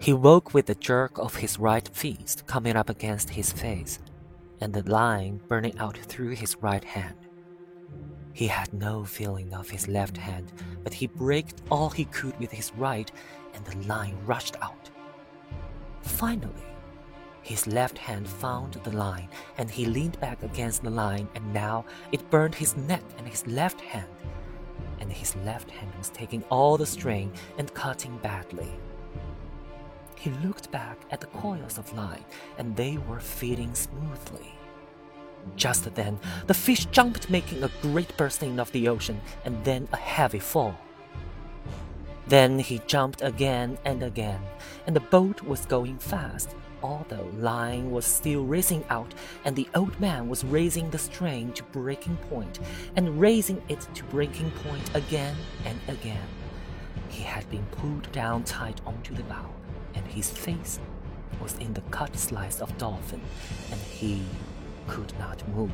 He woke with the jerk of his right fist coming up against his face, and the line burning out through his right hand. He had no feeling of his left hand, but he braked all he could with his right, and the line rushed out. Finally, his left hand found the line, and he leaned back against the line, and now it burned his neck and his left hand. And his left hand was taking all the strain and cutting badly. He looked back at the coils of line, and they were feeding smoothly. Just then, the fish jumped, making a great bursting of the ocean, and then a heavy fall. Then he jumped again and again, and the boat was going fast, although line was still racing out, and the old man was raising the strain to breaking point, and raising it to breaking point again and again. He had been pulled down tight onto the bow, his face was in the cut slice of dolphin, and he could not move.